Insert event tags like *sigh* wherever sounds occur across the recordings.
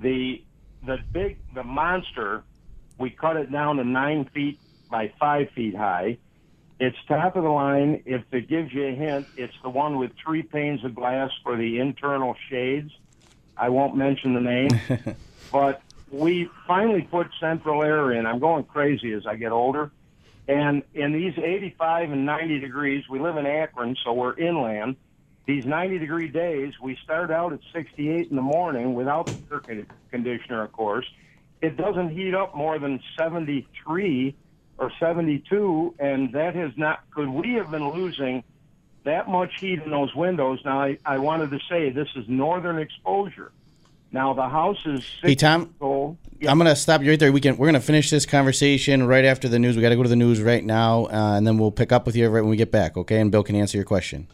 The the big the monster, we cut it down to nine feet by five feet high. It's top of the line. If it gives you a hint, it's the one with three panes of glass for the internal shades. I won't mention the name, *laughs* but we finally put central air in. I'm going crazy as I get older. And in these 85 and 90 degrees, we live in Akron, so we're inland. These 90 degree days, we start out at 68 in the morning without the air conditioner, of course. It doesn't heat up more than 73 or 72, and that has not. Could we have been losing that much heat in those windows? Now, I, I wanted to say this is northern exposure. Now the house is Hey, Tom, old. I'm gonna stop you right there. We can we're gonna finish this conversation right after the news. We got to go to the news right now, uh, and then we'll pick up with you right when we get back. Okay, and Bill can answer your question.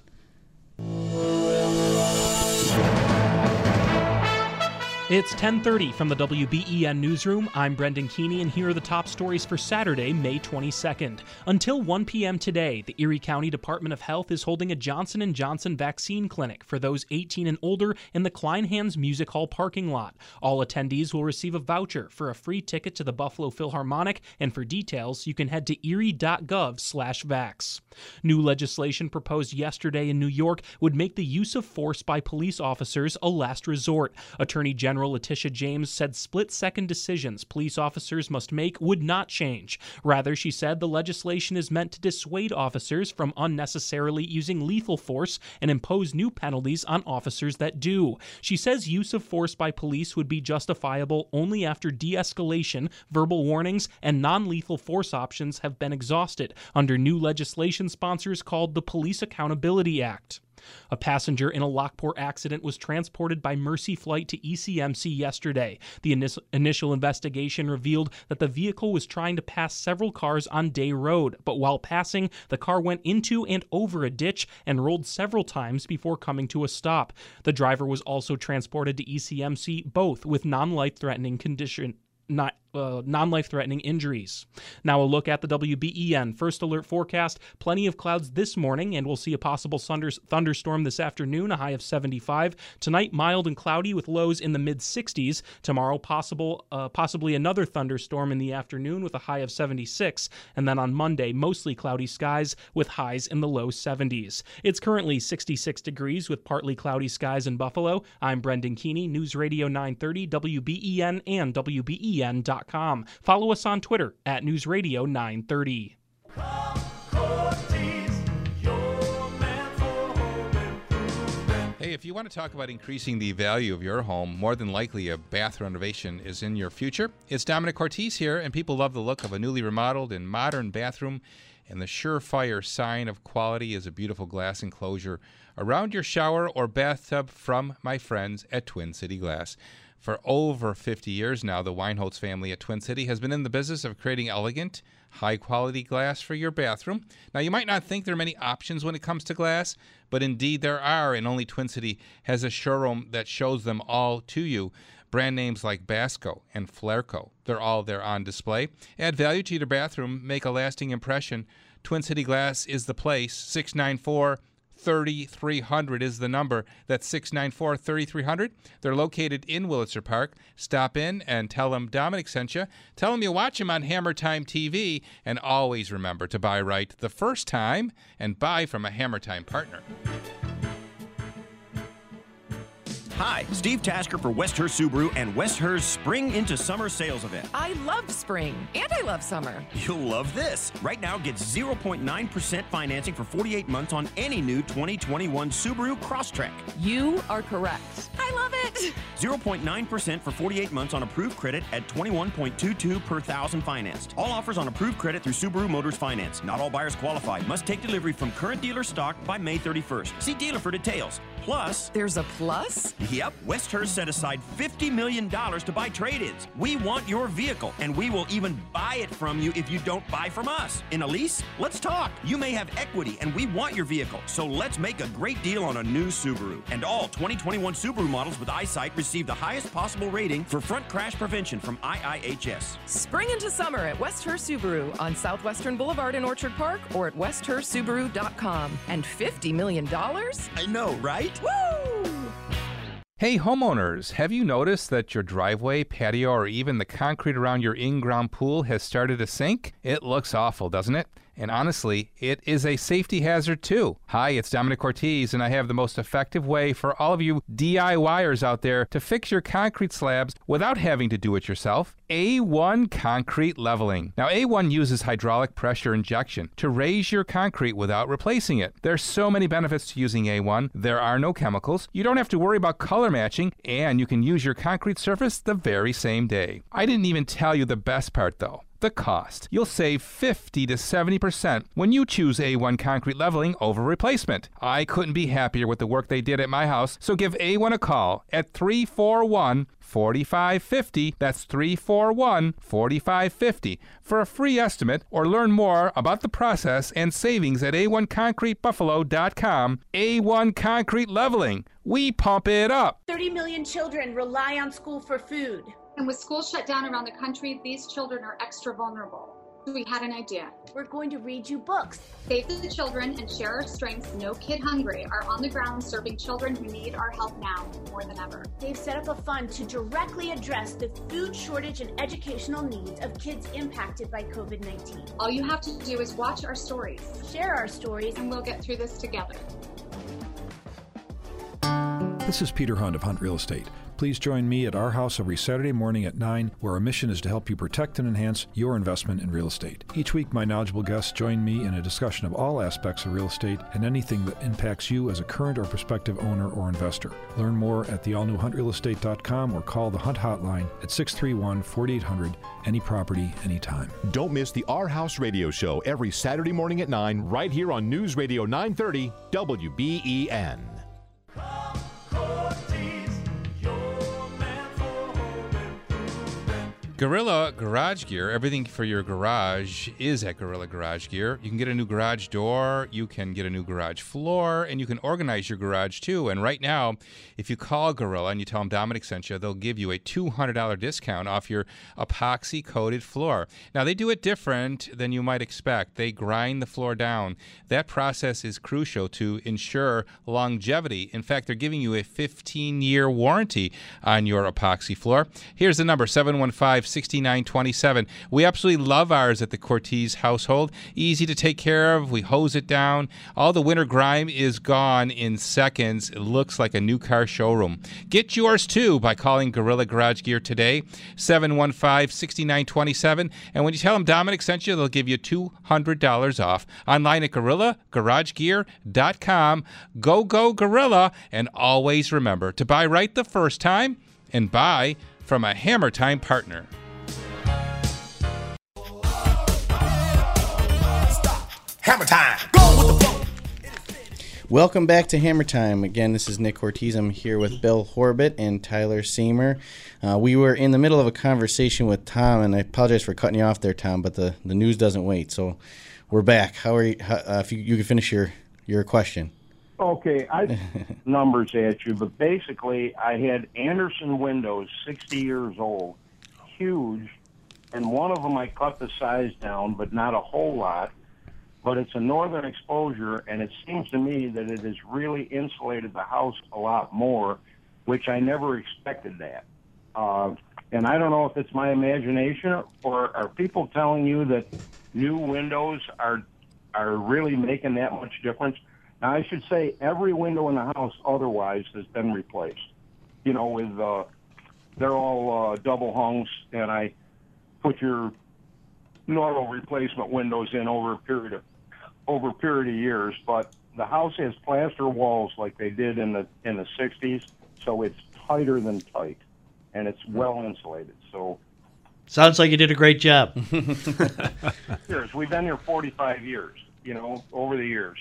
It's 10:30 from the WBEN newsroom. I'm Brendan Keeney and here are the top stories for Saturday, May 22nd. Until 1 p.m. today, the Erie County Department of Health is holding a Johnson & Johnson vaccine clinic for those 18 and older in the Kleinhans Music Hall parking lot. All attendees will receive a voucher for a free ticket to the Buffalo Philharmonic, and for details, you can head to erie.gov/vax. New legislation proposed yesterday in New York would make the use of force by police officers a last resort. Attorney General Letitia James said split second decisions police officers must make would not change. Rather, she said the legislation is meant to dissuade officers from unnecessarily using lethal force and impose new penalties on officers that do. She says use of force by police would be justifiable only after de escalation, verbal warnings, and non lethal force options have been exhausted under new legislation sponsors called the Police Accountability Act. A passenger in a Lockport accident was transported by Mercy Flight to ECMC yesterday. The inis- initial investigation revealed that the vehicle was trying to pass several cars on Day Road, but while passing, the car went into and over a ditch and rolled several times before coming to a stop. The driver was also transported to ECMC, both with non life threatening condition. Not uh, non life threatening injuries. Now, a look at the WBEN First Alert forecast. Plenty of clouds this morning, and we'll see a possible thunder- thunderstorm this afternoon, a high of 75. Tonight, mild and cloudy with lows in the mid 60s. Tomorrow, possible, uh, possibly another thunderstorm in the afternoon with a high of 76. And then on Monday, mostly cloudy skies with highs in the low 70s. It's currently 66 degrees with partly cloudy skies in Buffalo. I'm Brendan Keeney, News Radio 930, WBEN, and WBEN.com. Follow us on Twitter at newsradio930. Hey, if you want to talk about increasing the value of your home, more than likely a bath renovation is in your future. It's Domenic Cortese here, and people love the look of a newly remodeled and modern bathroom. And the surefire sign of quality is a beautiful glass enclosure around your shower or bathtub from my friends at Twin City Glass. For over 50 years now, the Weinholz family at Twin City has been in the business of creating elegant, high quality glass for your bathroom. Now, you might not think there are many options when it comes to glass, but indeed there are, and only Twin City has a showroom that shows them all to you. Brand names like Basco and Flairco, they're all there on display. Add value to your bathroom, make a lasting impression. Twin City Glass is the place. 694 3300 is the number. That's 694 3300. They're located in Wurlitzer Park. Stop in and tell them Domenic sent you. Tell them you watch him on Hammer Time TV. And always remember to buy right the first time and buy from a Hammer Time partner. Hi, Steve Tasker for West Herr Subaru and West Herr Spring into Summer sales event. I love spring and I love summer. You'll love this. Right now, get 0.9% financing for 48 months on any new 2021 Subaru Crosstrek. You are correct. I love it. 0.9% for 48 months on approved credit at 21.22 per thousand financed. All offers on approved credit through Subaru Motors Finance. Not all buyers qualify. Must take delivery from current dealer stock by May 31st. See dealer for details. Plus, There's a plus? Yep, West Herr set aside $50 million to buy trade ins. We want your vehicle, and we will even buy it from you if you don't buy from us. In a lease? Let's talk. You may have equity, and we want your vehicle. So let's make a great deal on a new Subaru. And all 2021 Subaru models with eyesight receive the highest possible rating for front crash prevention from IIHS. Spring into summer at West Herr Subaru on Southwestern Boulevard in Orchard Park or at westherrsubaru.com. And $50 million? I know, right? Woo! Hey homeowners, have you noticed that your driveway, patio, or even the concrete around your in ground pool has started to sink? It looks awful, doesn't it? And honestly, it is a safety hazard too. Hi, it's Domenic Cortese, and I have the most effective way for all of you DIYers out there to fix your concrete slabs without having to do it yourself. A1 Concrete Leveling. Now, A1 uses hydraulic pressure injection to raise your concrete without replacing it. There's so many benefits to using A1. There are no chemicals, you don't have to worry about color matching, and you can use your concrete surface the very same day. I didn't even tell you the best part though the cost. You'll save 50 to 70% when you choose A1 concrete leveling over replacement. I couldn't be happier with the work they did at my house, so give A1 a call at 341 4550. That's 341 4550 for a free estimate or learn more about the process and savings at A1concretebuffalo.com. A1 Concrete Leveling. We pump it up. 30 million children rely on school for food. And with schools shut down around the country, these children are extra vulnerable. We had an idea. We're going to read you books. Save the Children and Share Our Strengths No Kid Hungry are on the ground serving children who need our help now more than ever. They've set up a fund to directly address the food shortage and educational needs of kids impacted by COVID 19. All you have to do is watch our stories, share our stories, and we'll get through this together. This is Peter Hunt of Hunt Real Estate. Please join me at our house every Saturday morning at 9, where our mission is to help you protect and enhance your investment in real estate. Each week, my knowledgeable guests join me in a discussion of all aspects of real estate and anything that impacts you as a current or prospective owner or investor. Learn more at theallnewhuntrealestate.com or call the Hunt Hotline at 631 4800, any property, anytime. Don't miss the Our House Radio Show every Saturday morning at 9, right here on News Radio 930 WBEN. Gorilla Garage Gear, everything for your garage is at Gorilla Garage Gear. You can get a new garage door, you can get a new garage floor, and you can organize your garage too. And right now, if you call Gorilla and you tell them Domenic sent you, they'll give you a $200 discount off your epoxy coated floor. Now, they do it different than you might expect. They grind the floor down. That process is crucial to ensure longevity. In fact, they're giving you a 15 year warranty on your epoxy floor. Here's the number 715 6927. We absolutely love ours at the Cortese household. Easy to take care of. We hose it down. All the winter grime is gone in seconds. It looks like a new car showroom. Get yours too by calling Gorilla Garage Gear today, 715 6927. And when you tell them Domenic sent you, they'll give you $200 off. Online at GorillaGarageGear.com. Go, go, Gorilla. And always remember to buy right the first time and buy from a Hammer Time partner. Hammer Time. Welcome back to Hammer Time. Again, this is Nick Cortese. I'm here with Bill Horbit and Tyler Seymour. Uh, we were in the middle of a conversation with Tom, and I apologize for cutting you off there, Tom, but the, the news doesn't wait. So we're back. How are you? How, uh, if you, you can finish your, your question. Okay, I *laughs* numbers at you, but basically, I had Andersen windows, 60 years old, huge, and one of them I cut the size down, but not a whole lot. But it's a northern exposure, and it seems to me that it has really insulated the house a lot more, which I never expected that. Uh, and I don't know if it's my imagination or are people telling you that new windows are are really making that much difference. Now, I should say every window in the house otherwise has been replaced. You know, with uh, they're all uh, double hungs, and I put your normal replacement windows in over a period of over a period of years. But the house has plaster walls like they did in the in the '60s, so it's tighter than tight, and it's well insulated. So Sounds like you did a great job. *laughs* years we've been here 45 years. You know, over the years.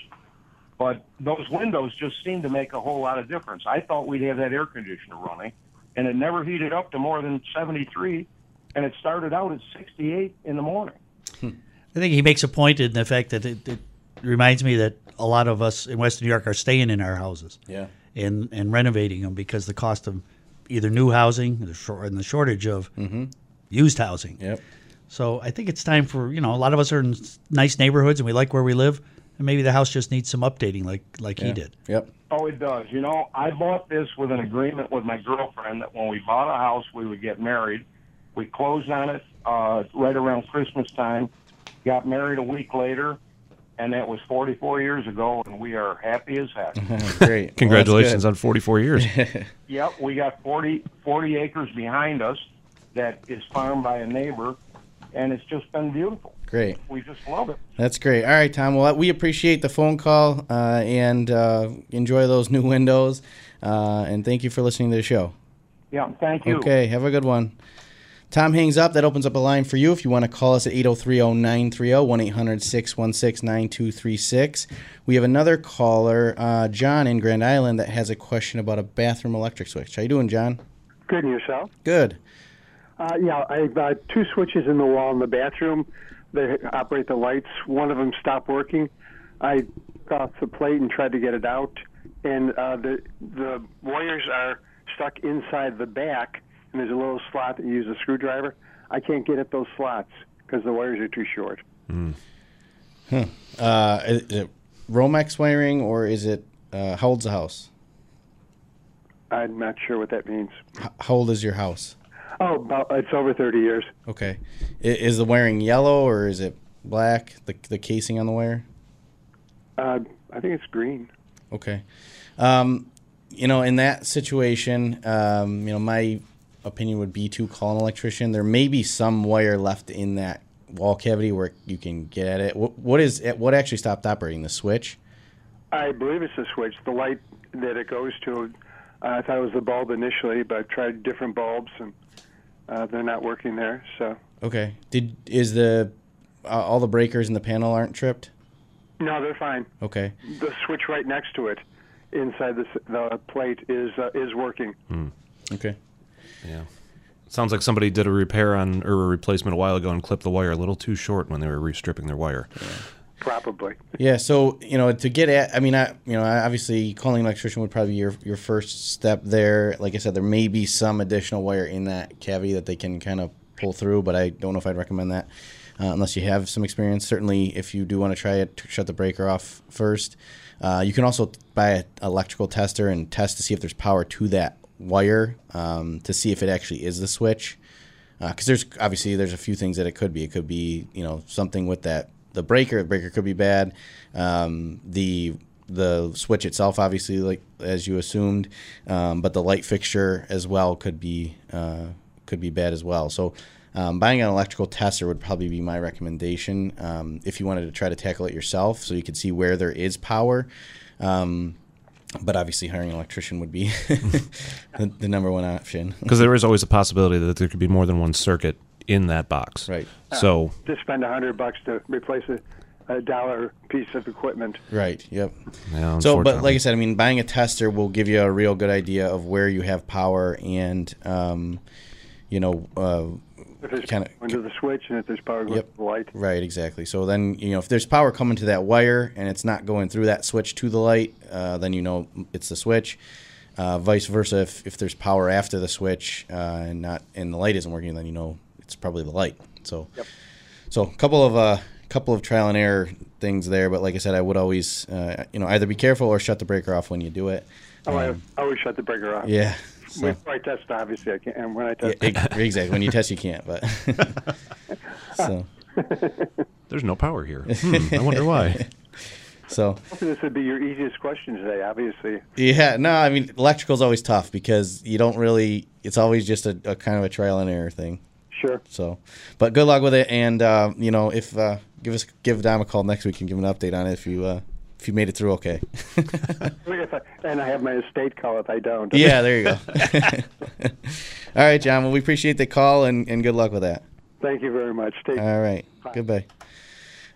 But those windows just seem to make a whole lot of difference. I thought we'd have that air conditioner running, and it never heated up to more than 73, and it started out at 68 in the morning. I think he makes a point in the fact that it, it reminds me that a lot of us in Western New York are staying in our houses. Yeah. And, and renovating them because the cost of either new housing and the shortage of mm-hmm. used housing. Yep. So I think it's time for, you know, a lot of us are in nice neighborhoods and we like where we live. And maybe the house just needs some updating like, like he did. Yep. Oh, it does. You know, I bought this with an agreement with my girlfriend that when we bought a house, we would get married. We closed on it uh, right around Christmas time. Got married a week later, and that was 44 years ago, and we are happy as heck. *laughs* Great. *laughs* Congratulations on 44 years. *laughs* Yep, we got 40, 40 acres behind us that is farmed by a neighbor, and it's just been beautiful. Great. We just love it. That's great. All right, Tom. Well, we appreciate the phone call uh, and uh, enjoy those new windows. Uh, and thank you for listening to the show. Yeah, thank you. Okay, have a good one. Tom hangs up. That opens up a line for you if you want to call us at 803 930 1 800 616 9236. We have another caller, uh, John in Grand Island, that has a question about a bathroom electric switch. How you doing, John? Good, and yourself? Good. Uh, yeah, I've got two switches in the wall in the bathroom. They operate the lights. One of them stopped working. I took off the plate and tried to get it out, and uh, the the wires are stuck inside the back, and there's a little slot that you use a screwdriver. I can't get at those slots because the wires are too short. Hmm. Uh, is it Romex wiring or is it, uh, how old's the house? I'm not sure what that means. H- how old is your house? Oh, about, it's over 30 years. Okay. Is the wiring yellow or is it black, the, the casing on the wire? Uh, I think it's green. Okay. Um, you know, in that situation, um, you know, my opinion would be to call an electrician. There may be some wire left in that wall cavity where you can get at it. What, what is what actually stopped operating? The switch? I believe it's the switch. The light that it goes to, uh, I thought it was the bulb initially, but I tried different bulbs and uh, they're not working there. So Okay. Did is the uh, all the breakers in the panel aren't tripped? no, they're fine. Okay. The switch right next to it, inside the the plate, is uh, is working. Okay. Yeah. Sounds like somebody did a repair on or a replacement a while ago and clipped the wire a little too short when they were restripping their wire. Probably. Yeah, so you know to get at, I mean, I you know, obviously calling an electrician would probably be your your first step there. Like I said, there may be some additional wire in that cavity that they can kind of pull through, but I don't know if I'd recommend that uh, unless you have some experience. Certainly, if you do want to try it, shut the breaker off first. Uh, you can also buy an electrical tester and test to see if there's power to that wire um, to see if it actually is the switch because there's obviously there's a few things that it could be. It could be you know something with that the breaker. The breaker could be bad. Um, the the switch itself, obviously, like as you assumed, um, but the light fixture as well could be uh, could be bad as well. So. Um, buying an electrical tester would probably be my recommendation um, if you wanted to try to tackle it yourself, so you could see where there is power. Um, but obviously, hiring an electrician would be *laughs* the, the number one option. *laughs* Because there is always a possibility that there could be more than one circuit in that box. Right. So to spend a hundred bucks to replace a, a dollar piece of equipment. Right. Yep. Yeah, so, but like I said, I mean, buying a tester will give you a real good idea of where you have power and, um, you know, uh, If there's kind power into the switch and if there's power going Yep. to the light. Right, exactly. So then, you know, if there's power coming to that wire and it's not going through that switch to the light, uh, then you know it's the switch. Uh, vice versa, if, if there's power after the switch uh, and not and the light isn't working, then you know it's probably the light. So, so a couple of uh, couple of trial and error things there, but like I said, I would always uh, you know either be careful or shut the breaker off when you do it. Oh, Um, I always shut the breaker off. yeah. So- Before I test, obviously, I can't. And when I test, ex- exactly. When you test, you can't. But *laughs* so *laughs* there's no power here. *laughs* Hmm, I wonder why. So this would be your easiest question today. Obviously, yeah, no, I mean electrical is always tough because you don't really. It's always just a, a kind of a trial and error thing. Sure. So, but good luck with it, and uh, you know if uh, give us give Dom a call next week and give an update on it if you uh, if you made it through okay. *laughs* And I have my estate call if I don't. yeah, there you go. *laughs* All right, John. Well, we appreciate the call and, and good luck with that. Thank you very much. Take All right. Goodbye.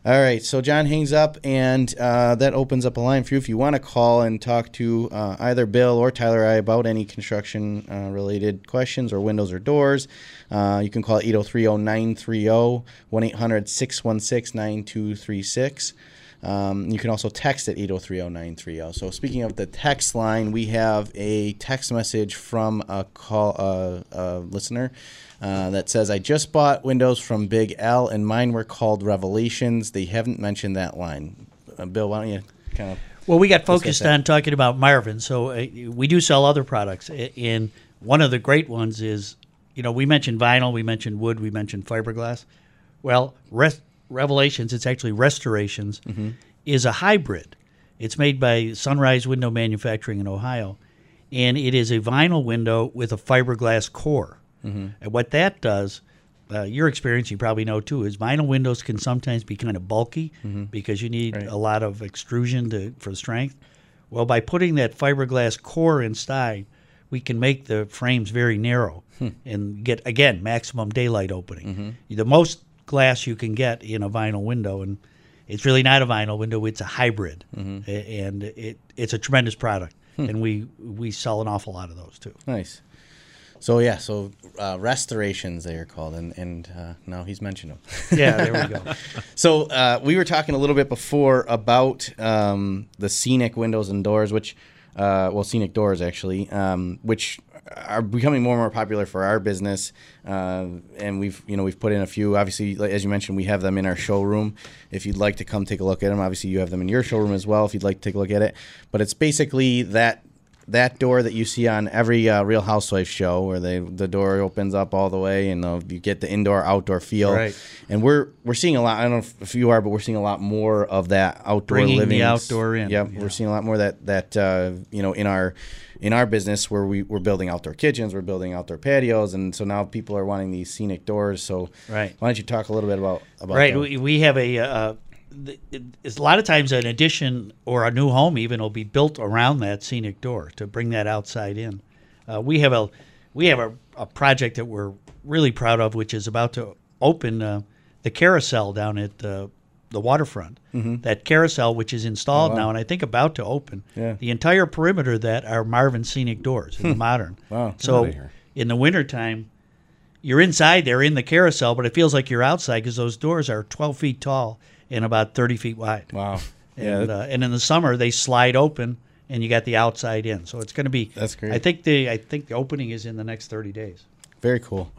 All right. So John hangs up, and uh, that opens up a line for you if you want to call and talk to uh, either Bill or Tyler I about any construction uh, related questions or windows or doors. Uh, you can call 803 0930 1 800 616 9236. Um, you can also text at 8030930. So speaking of the text line, we have a text message from a call uh, a listener uh, that says, "I just bought windows from Big L, and mine were called Revelations. They haven't mentioned that line." Uh, Bill, why don't you kind of Well, we got focused on talking about Marvin, so uh, we do sell other products, and one of the great ones is, you know, we mentioned vinyl, we mentioned wood, we mentioned fiberglass. Well, Res- Revelations, it's actually Restorations, Mm-hmm. is a hybrid. It's made by Sunrise Window Manufacturing in Ohio, and it is a vinyl window with a fiberglass core. Mhm. And what that does, uh, your experience, you probably know too, is vinyl windows can sometimes be kind of bulky Mhm. because you need a lot of extrusion to, for strength. Well, by putting that fiberglass core inside, we can make the frames very narrow Hmm. and get again maximum daylight opening. The most glass you can get in a vinyl window, and it's really not a vinyl window; it's a hybrid, Mhm. And it it's a tremendous product. Hmm. And we we sell an awful lot of those too. Nice. So yeah, so uh, restorations they are called, and and uh, now he's mentioned them. *laughs* Yeah, there we go. *laughs* so uh, we were talking a little bit before about um, the scenic windows and doors, which uh, well, scenic doors actually, um, which are becoming more and more popular for our business, uh, and we've you know we've put in a few. Obviously, like, as you mentioned, we have them in our showroom. If you'd like to come take a look at them, obviously you have them in your showroom as well. If you'd like to take a look at it, but it's basically that that door that you see on every uh, Real Housewives show, where they the door opens up all the way, and uh, you get the indoor outdoor feel. Right. And we're we're seeing a lot. I don't know if, you are, but we're seeing a lot more of that outdoor Bringing the living. outdoor in, Yep, we're seeing a lot more of that that uh, you know in our in our business where we we're building outdoor kitchens, we're building outdoor patios, and so now people are wanting these scenic doors. So Right. why don't you talk a little bit about about right. that? We, we have a. Uh, it's a lot of times an addition or a new home even will be built around that scenic door to bring that outside in. Uh, we have a we have a, a project that we're really proud of, which is about to open uh, the carousel down at uh, the waterfront. Mhm. That carousel, which is installed Oh, wow. now, and I think about to open. Yeah. The entire perimeter of that are Marvin scenic doors in the modern. Wow. So in the wintertime, you're inside there in the carousel, but it feels like you're outside because those doors are 12 feet tall and about 30 feet wide. Wow. Yeah, And, that- uh, and in the summer, they slide open and you got the outside in. So it's going to be. That's great. I think the I think the opening is in the next 30 days. Very cool.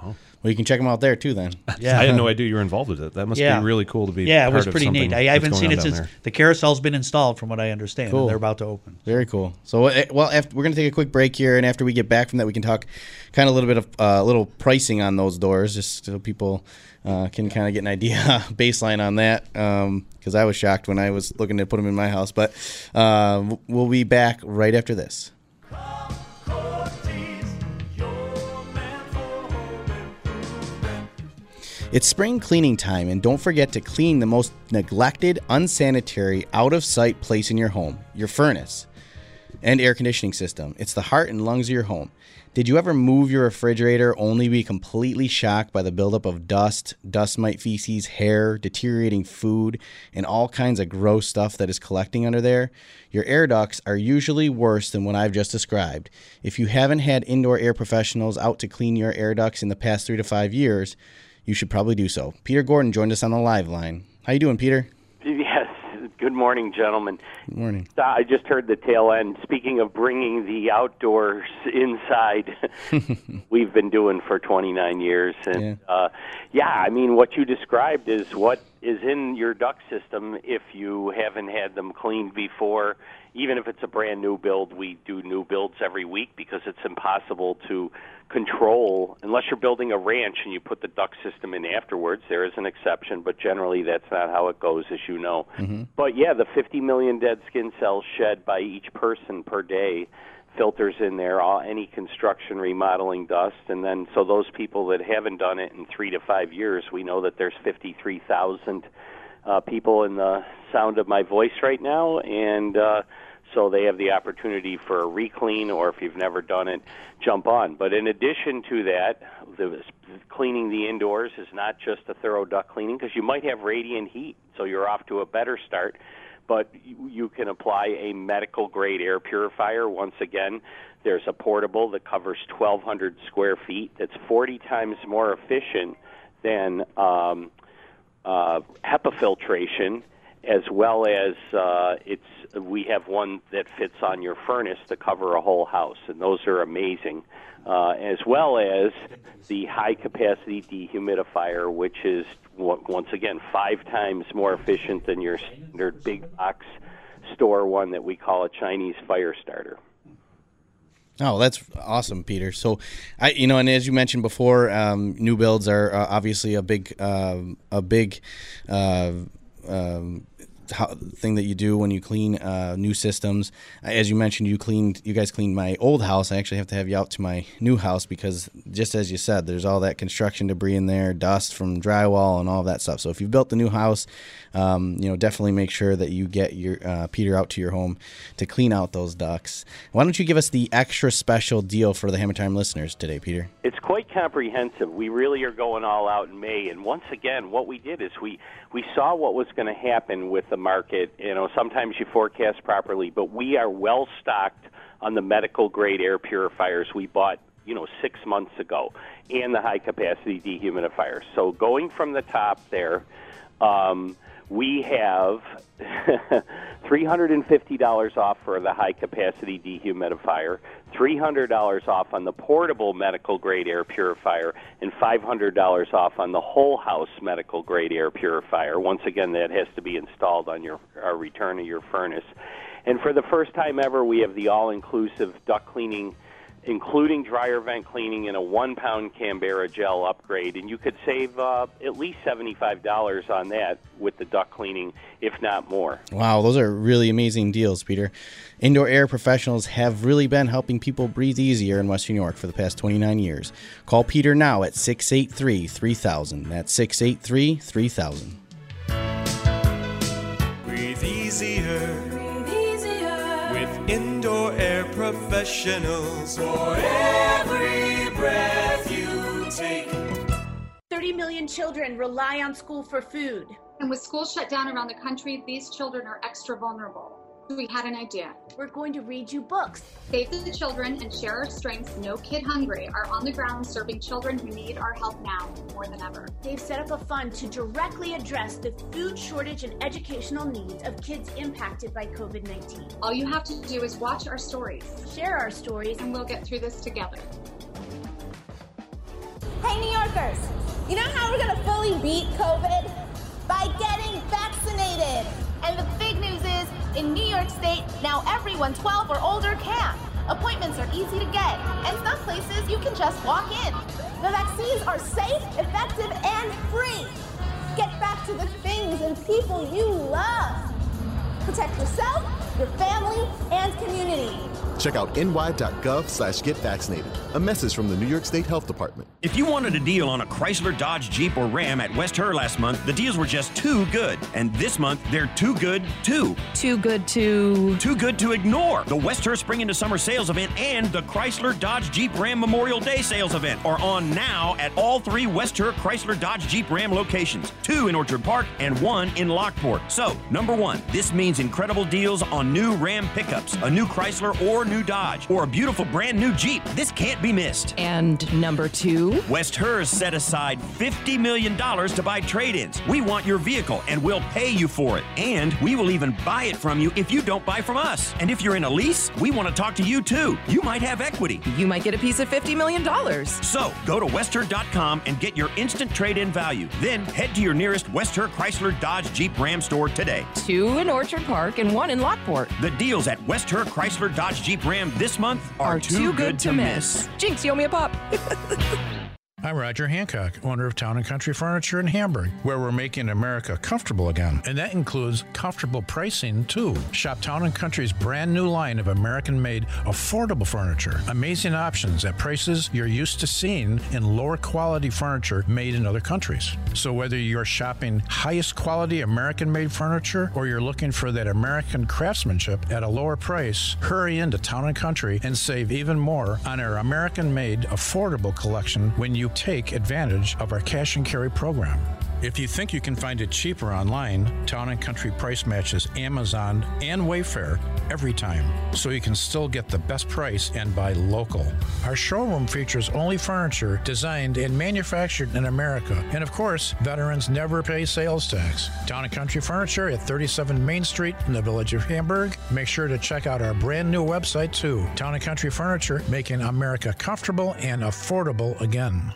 Well, you can check them out there too. Then. *laughs* Yeah. I had no idea you were involved with it. That must yeah. be really cool to be. Yeah, it was of pretty neat. I, I haven't seen it since there. the carousel's been installed, from what I understand. Cool. And they're about to open. Very cool. So, uh, well, after, we're going to take a quick break here, and after we get back from that, we can talk kind of a little bit of a uh, little pricing on those doors, just so people uh, can kind of get an idea *laughs* baseline on that. Because I was shocked when I was looking to put them in my house, but uh, we'll be back right after this. It's spring cleaning time, and don't forget to clean the most neglected, unsanitary, out of sight place in your home your furnace and air conditioning system. It's the heart and lungs of your home. Did you ever move your refrigerator only be completely shocked by the buildup of dust, dust mite feces, hair, deteriorating food, and all kinds of gross stuff that is collecting under there? Your air ducts are usually worse than what I've just described. If you haven't had indoor air professionals out to clean your air ducts in the past three to five years, you should probably do so. Peter Gordon joined us on the live line. How you doing, Peter? Yes. Good morning, gentlemen. Good morning. I just heard the tail end. Speaking of bringing the outdoors inside, *laughs* we've been doing for 29 years, and yeah. Uh, yeah, I mean, what you described is what is in your duct system if you haven't had them cleaned before. Even if it's a brand new build, we do new builds every week because it's impossible to control unless you're building a ranch and you put the duct system in afterwards. There is an exception, but generally that's not how it goes, as you know. Mm-hmm. But yeah, the 50 million dead skin cells shed by each person per day filters in there all any construction remodeling dust and then so those people that haven't done it in 3 to 5 years we know that there's 53,000 uh, people in the sound of my voice right now and uh so they have the opportunity for a reclean or if you've never done it jump on. But in addition to that the cleaning the indoors is not just a thorough duct cleaning because you might have radiant heat so you're off to a better start but you, can apply a medical grade air purifier once again there's a portable that covers 1200 square feet that's 40 times more efficient than um, uh, HEPA filtration as well as uh, it's we have one that fits on your furnace to cover a whole house, and those are amazing. Uh, as well as the high capacity dehumidifier, which is once again five times more efficient than your standard big box store one that we call a Chinese fire starter. Oh, that's awesome, Peter. So, I, you know, and as you mentioned before, um, new builds are uh, obviously a big, uh, a big uh, um, how, thing that you do when you clean uh, new systems. As you mentioned, you cleaned, you guys cleaned my old house. I actually have to have you out to my new house because, just as you said, there's all that construction debris in there, dust from drywall, and all that stuff. So if you've built the new house, um, you know, definitely make sure that you get your uh, Peter out to your home to clean out those ducts. Why don't you give us the extra special deal for the Hammer Time listeners today, Peter? It's quite comprehensive. We really are going all out in May, and once again, what we did is we we saw what was going to happen with the market. You know, sometimes you forecast properly, but we are well stocked on the medical grade air purifiers we bought you know six months ago and the high capacity dehumidifiers so going from the top there um, we have *laughs* $350 off for the high capacity dehumidifier, $300 off on the portable medical grade air purifier, and $500 off on the whole house medical grade air purifier. Once again, that has to be installed on your uh, return of your furnace. And for the first time ever, we have the all inclusive duct cleaning including dryer vent cleaning and a one pound Kanberra gel upgrade. And you could save uh, at least $75 on that with the duct cleaning, if not more. Wow, those are really amazing deals, Peter. Indoor air professionals have really been helping people breathe easier in Western New York for the past 29 years. Call Peter now at 683 3000. That's 683 3000. Breathe easier. With indoor air professionals. For every breath you take. 30 million children rely on school for food. And with schools shut down around the country, these children are extra vulnerable. We had an idea. We're going to read you books. Save the children and share our strengths. No Kid Hungry are on the ground serving children who need our help now more than ever. They've set up a fund to directly address the food shortage and educational needs of kids impacted by COVID 19. All you have to do is watch our stories, share our stories, and we'll get through this together. Hey, New Yorkers, you know how we're going to fully beat COVID? By getting vaccinated. And the big news is, in New York State, now everyone 12 or older can. Appointments are easy to get, and some places you can just walk in. The vaccines are safe, effective, and free. Get back to the things and people you love. Protect yourself, your family, and community. Check out ny.gov slash get vaccinated. A message from the New York State Health Department. If you wanted a deal on a Chrysler, Dodge, Jeep, or Ram at West Herr last month, the deals were just too good. And this month, they're too good too. Too good to. Too good to ignore. The West Herr Spring into Summer sales event and the Chrysler, Dodge, Jeep, Ram Memorial Day sales event are on now at all three West Herr Chrysler, Dodge, Jeep, Ram locations two in Orchard Park and one in Lockport. So, number one, this means incredible deals on new Ram pickups, a new Chrysler or new Dodge, or a beautiful brand new Jeep. This can't be missed. And number two? West Herr's set aside $50 million to buy trade ins. We want your vehicle and we'll pay you for it. And we will even buy it from you if you don't buy from us. And if you're in a lease, we want to talk to you too. You might have equity. You might get a piece of $50 million. So go to westherr.com and get your instant trade in value. Then head to your nearest West Herr Chrysler Dodge Jeep Ram store today. Two in Orchard Park and one in Lockport. The deals at West Herr Chrysler Dodge Jeep Ram this month are, Are too good to miss. Jinx, you owe me a pop. *laughs* I'm Roger Hancock, owner of Town and Country Furniture in Hamburg, where we're making America comfortable again. And that includes comfortable pricing, too. Shop Town and Country's brand new line of American made affordable furniture. Amazing options at prices you're used to seeing in lower quality furniture made in other countries. So whether you're shopping highest quality American made furniture or you're looking for that American craftsmanship at a lower price, hurry into Town and Country and save even more on our American made affordable collection when you take advantage of our cash and carry program. If you think you can find it cheaper online, Town and Country price matches Amazon and Wayfair every time, so you can still get the best price and buy local. Our showroom features only furniture designed and manufactured in America, and of course, veterans never pay sales tax. Town and Country Furniture at 37 Main Street in the village of Hamburg. Make sure to check out our brand new website too. Town and Country Furniture, making America comfortable and affordable again.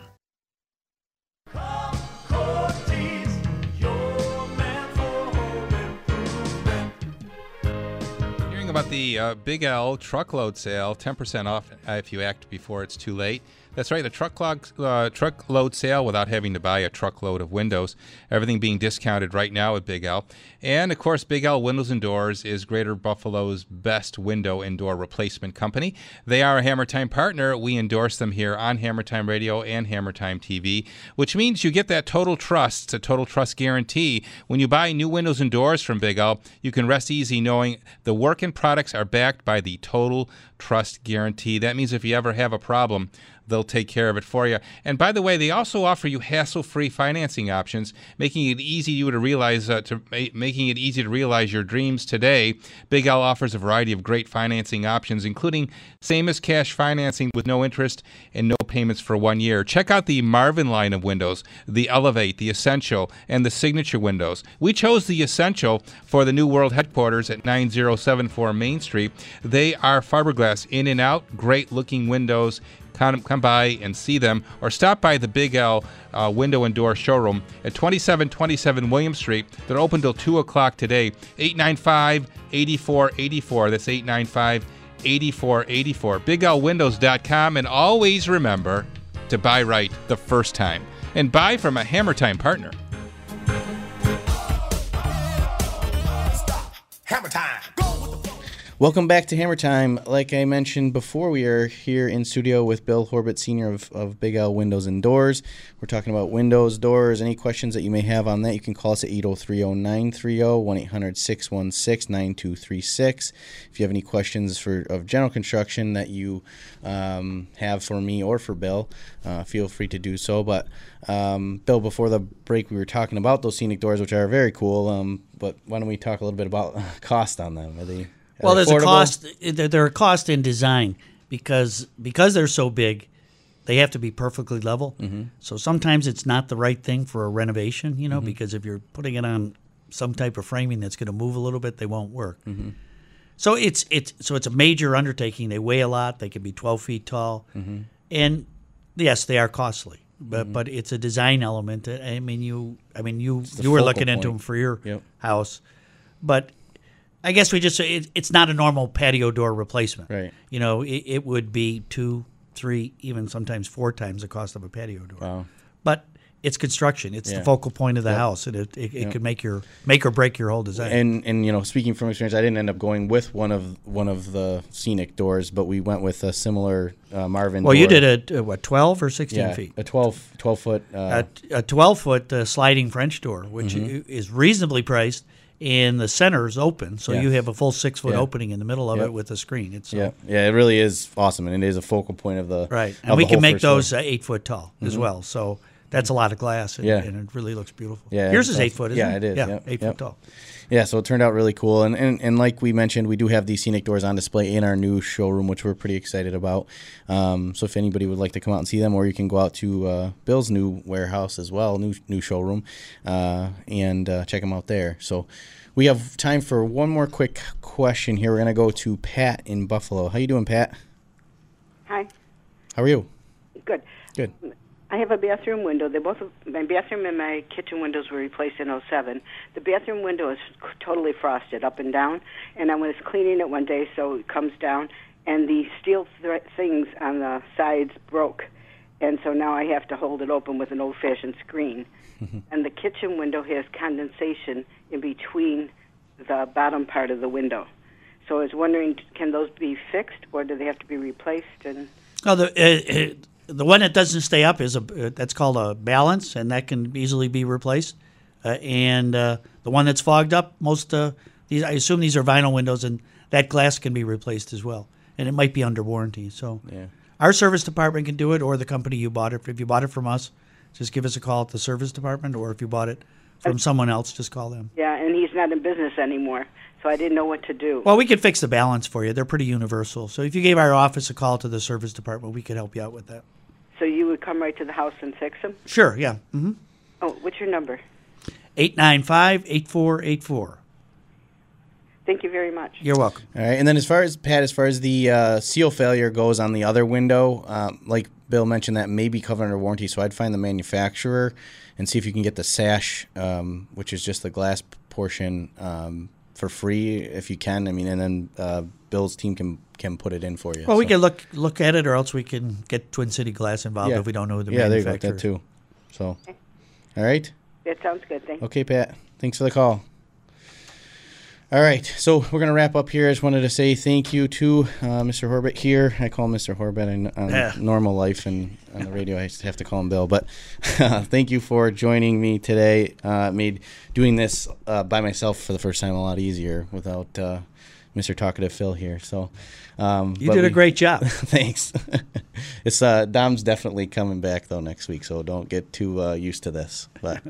About the uh, Big L truckload sale, 10% off if you act before it's too late. That's right, a truckload, uh, truckload sale without having to buy a truckload of windows. Everything being discounted right now at Big L. And of course, Big L Windows and Doors is Greater Buffalo's best window and door replacement company. They are a Hammer Time partner. We endorse them here on Hammer Time Radio and Hammer Time TV, which means you get that total trust. It's a total trust guarantee. When you buy new windows and doors from Big L, you can rest easy knowing the work and products are backed by the total trust guarantee. That means if you ever have a problem, they'll take care of it for you. And by the way, they also offer you hassle-free financing options, making it easy you to realize uh, to ma- making it easy to realize your dreams today. Big L offers a variety of great financing options, including same as cash financing with no interest and no payments for one year. Check out the Marvin line of windows, the Elevate, the Essential, and the Signature windows. We chose the Essential for the new world headquarters at 9074 Main Street. They are fiberglass in and out, great looking windows come, come by and see them, or stop by the Big L uh, window and door showroom at 2727 William Street. They're open till 2 o'clock today. 895 8484. That's 895 8484. BigLWindows.com. And always remember to buy right the first time. And buy from a Hammer Time partner. Welcome back to Hammer Time. Like I mentioned before, we are here in studio with Bill Horbit, Senior of, of Big L Windows and Doors. We're talking about windows, doors, any questions that you may have on that, you can call us at 803 930 1 800 616 9236. If you have any questions for of general construction that you um, have for me or for Bill, uh, feel free to do so. But um, Bill, before the break, we were talking about those scenic doors, which are very cool. Um, but why don't we talk a little bit about *laughs* cost on them? Are they well, there's affordable? a cost. They're a cost in design because because they're so big, they have to be perfectly level. Mm-hmm. So sometimes it's not the right thing for a renovation, you know, Mm-hmm. because if you're putting it on some type of framing that's going to move a little bit, they won't work. Mm-hmm. So it's it's so it's a major undertaking. They weigh a lot. They can be 12 feet tall, Mm-hmm. and yes, they are costly. But but it's a design element. I mean you I mean you you were looking into them for your Yep. house, but I guess we just it, it's not a normal patio door replacement. Right. You know, it, it would be two, three, even sometimes four times the cost of a patio door. Wow. But it's construction. It's Yeah. the focal point of the Yep. house, and it, it, it Yep. could make your make or break your whole design. And and you know, speaking from experience, I didn't end up going with one of one of the scenic doors, but we went with a similar uh, Marvin. well, you did a, a what twelve or sixteen yeah, feet? a 12, 12 foot. Uh, a, a 12 foot uh, sliding French door, which Mhm. is reasonably priced, and the center is open, so Yeah. you have a full six foot Yeah. opening in the middle of Yep. it with a screen. It's uh, yeah, yeah, it really is awesome, and it is a focal point of the right, and we can make those uh, eight foot tall as Mhm. well. So that's a lot of glass, and, Yeah. and it really looks beautiful. Yeah, yours is eight foot. Isn't yeah, it it is. Yeah, eight foot tall. Yeah, so it turned out really cool, and, and and like we mentioned, we do have these scenic doors on display in our new showroom, which we're pretty excited about. Um, so if anybody would like to come out and see them, or you can go out to uh, Bill's new warehouse as well, new new showroom, uh, and uh, check them out there. So. We have time for one more quick question here. We're gonna go to Pat in Buffalo. How you doing, Pat? Hi. How are you? Good. Good. I have a bathroom window. They both my bathroom and my kitchen windows were replaced in '07. The bathroom window is totally frosted up and down, and I was cleaning it one day, so it comes down, and the steel thre- things on the sides broke, and so now I have to hold it open with an old-fashioned screen. *laughs* and the kitchen window has condensation in between the bottom part of the window. So I was wondering, can those be fixed, or do they have to be replaced? And Oh, the uh, uh, the one that doesn't stay up is a uh, that's called a balance, and that can easily be replaced. Uh, and uh, the one that's fogged up, most uh, these I assume these are vinyl windows, and that glass can be replaced as well, and it might be under warranty. So Yeah. our service department can do it, or the company you bought it. From if you bought it from us, just give us a call at the service department, or if you bought it from someone else, just call them. Yeah, and he's not in business anymore, so I didn't know what to do. Well, we could fix the balance for you. They're pretty universal. So if you gave our office a call to the service department, we could help you out with that. So you would come right to the house and fix them? Sure, yeah. Mm-hmm. Oh, what's your number? 895 8484. Thank you very much. You're welcome. All right, and then as far as Pat, as far as the uh, seal failure goes on the other window, um, like Bill mentioned, that may be covered under warranty. So I'd find the manufacturer and see if you can get the sash, um, which is just the glass portion, um, for free if you can. I mean, and then uh, Bill's team can can put it in for you. Well, we can look look at it, or else we can get Twin City Glass involved if we don't know who the yeah, there you go. manufacturer. That too. So, all right. That sounds good. Thank you. Okay, Pat. Thanks for the call. All right, so we're gonna wrap up here. I just wanted to say thank you to uh, Mr. Horbit here. I call him Mr. Horbit in on Yeah. normal life, and on the radio I just have to call him Bill. But *laughs* thank you for joining me today. Uh, made doing this uh, by myself for the first time a lot easier without uh, Mr. Talkative Phil here. So um, You did a we- great job. *laughs* Thanks. *laughs* it's uh, Dom's definitely coming back though next week, so don't get too uh, used to this. But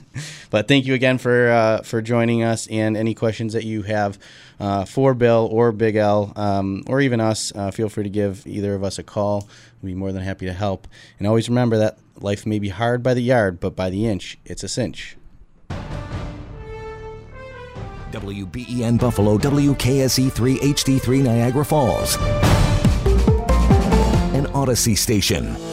*laughs* but thank you again for uh, for joining us. And any questions that you have uh, for Bill or Big L um, or even us, uh, feel free to give either of us a call. We'd be more than happy to help. And always remember that life may be hard by the yard, but by the inch, it's a cinch. WBEN Buffalo, WKSE 3 HD3 Niagara Falls. An Audacy station.